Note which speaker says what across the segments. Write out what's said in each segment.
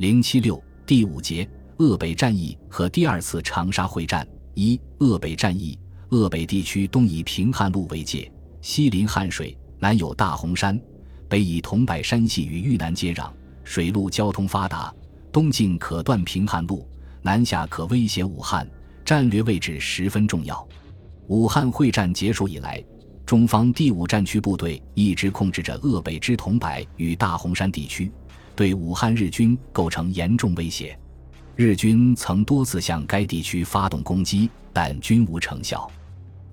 Speaker 1: 零七六第五节鄂北战役和第二次长沙会战。一、鄂北战役。鄂北地区东以平汉路为界，西临汉水，南有大洪山，北以桐柏山系与豫南接壤，水陆交通发达，东进可断平汉路，南下可威胁武汉，战略位置十分重要。武汉会战结束以来，中方第五战区部队一直控制着鄂北之桐柏与大洪山地区，对武汉日军构成严重威胁。日军曾多次向该地区发动攻击，但均无成效。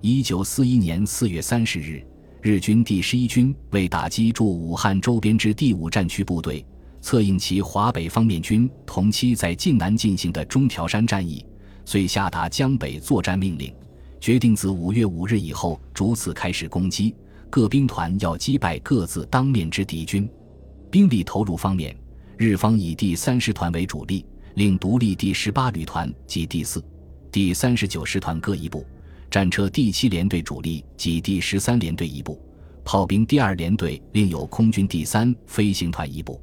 Speaker 1: 一九四一年四月三十日，日军第十一军为打击驻武汉周边之第五战区部队，策应其华北方面军同期在晋南进行的中条山战役，遂下达江北作战命令，决定自五月五日以后逐次开始攻击。各兵团要击败各自当面之敌军。兵力投入方面，日方以第三师团为主力，另独立第十八旅团及第四、第三十九师团各一部。战车第七联队主力及第十三联队一部，炮兵第二联队另有空军第三飞行团一部。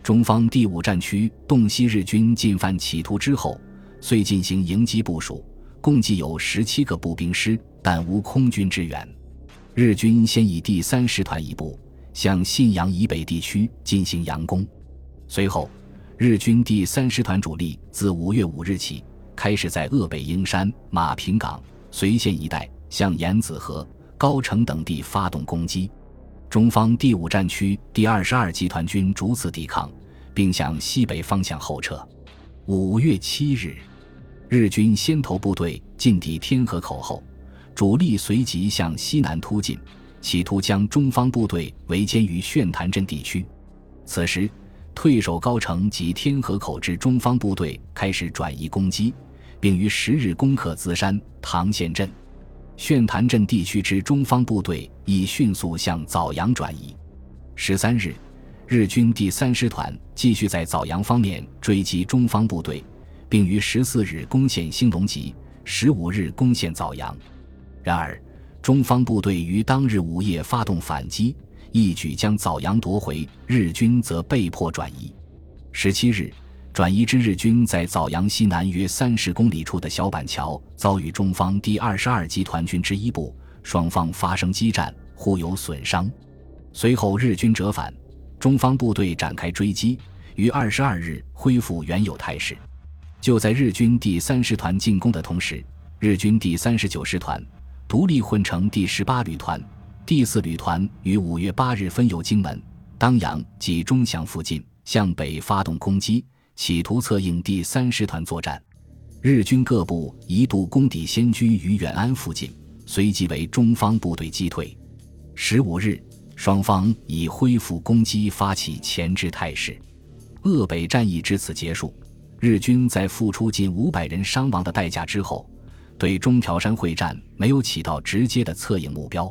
Speaker 1: 中方第五战区洞悉日军进犯企图之后，遂进行迎击部署，共计有十七个步兵师，但无空军支援。日军先以第三师团一部向信阳以北地区进行佯攻，随后，日军第三师团主力自五月五日起开始在鄂北英山、马平岗。随县一带向盐子河、高城等地发动攻击，中方第五战区第二十二集团军逐次抵抗，并向西北方向后撤。五月七日，日军先头部队进抵天河口后，主力随即向西南突进，企图将中方部队围歼于炫潭镇地区。此时，退守高城及天河口之中方部队开始转移攻击。并于十日攻克资山、唐县镇、炫潭镇地区之中方部队已迅速向枣阳转移。十三日，日军第三师团继续在枣阳方面追击中方部队，并于十四日攻陷兴隆集，十五日攻陷枣阳。然而，中方部队于当日午夜发动反击，一举将枣阳夺回，日军则被迫转移。十七日。转移之日军在枣阳西南约三十公里处的小板桥遭遇中方第二十二集团军之一部，双方发生激战，互有损伤。随后日军折返，中方部队展开追击，于二十二日恢复原有态势。就在日军第三师团进攻的同时，日军第三十九师团独立混成第十八旅团、第四旅团于五月八日分由荆门、当阳及钟祥附近向北发动攻击。企图策应第三师团作战，日军各部一度攻抵仙居与远安附近，随即为中方部队击退。十五日，双方以恢复攻击，发起前置态势。鄂北战役至此结束。日军在付出近五百人伤亡的代价之后，对中条山会战没有起到直接的策应目标。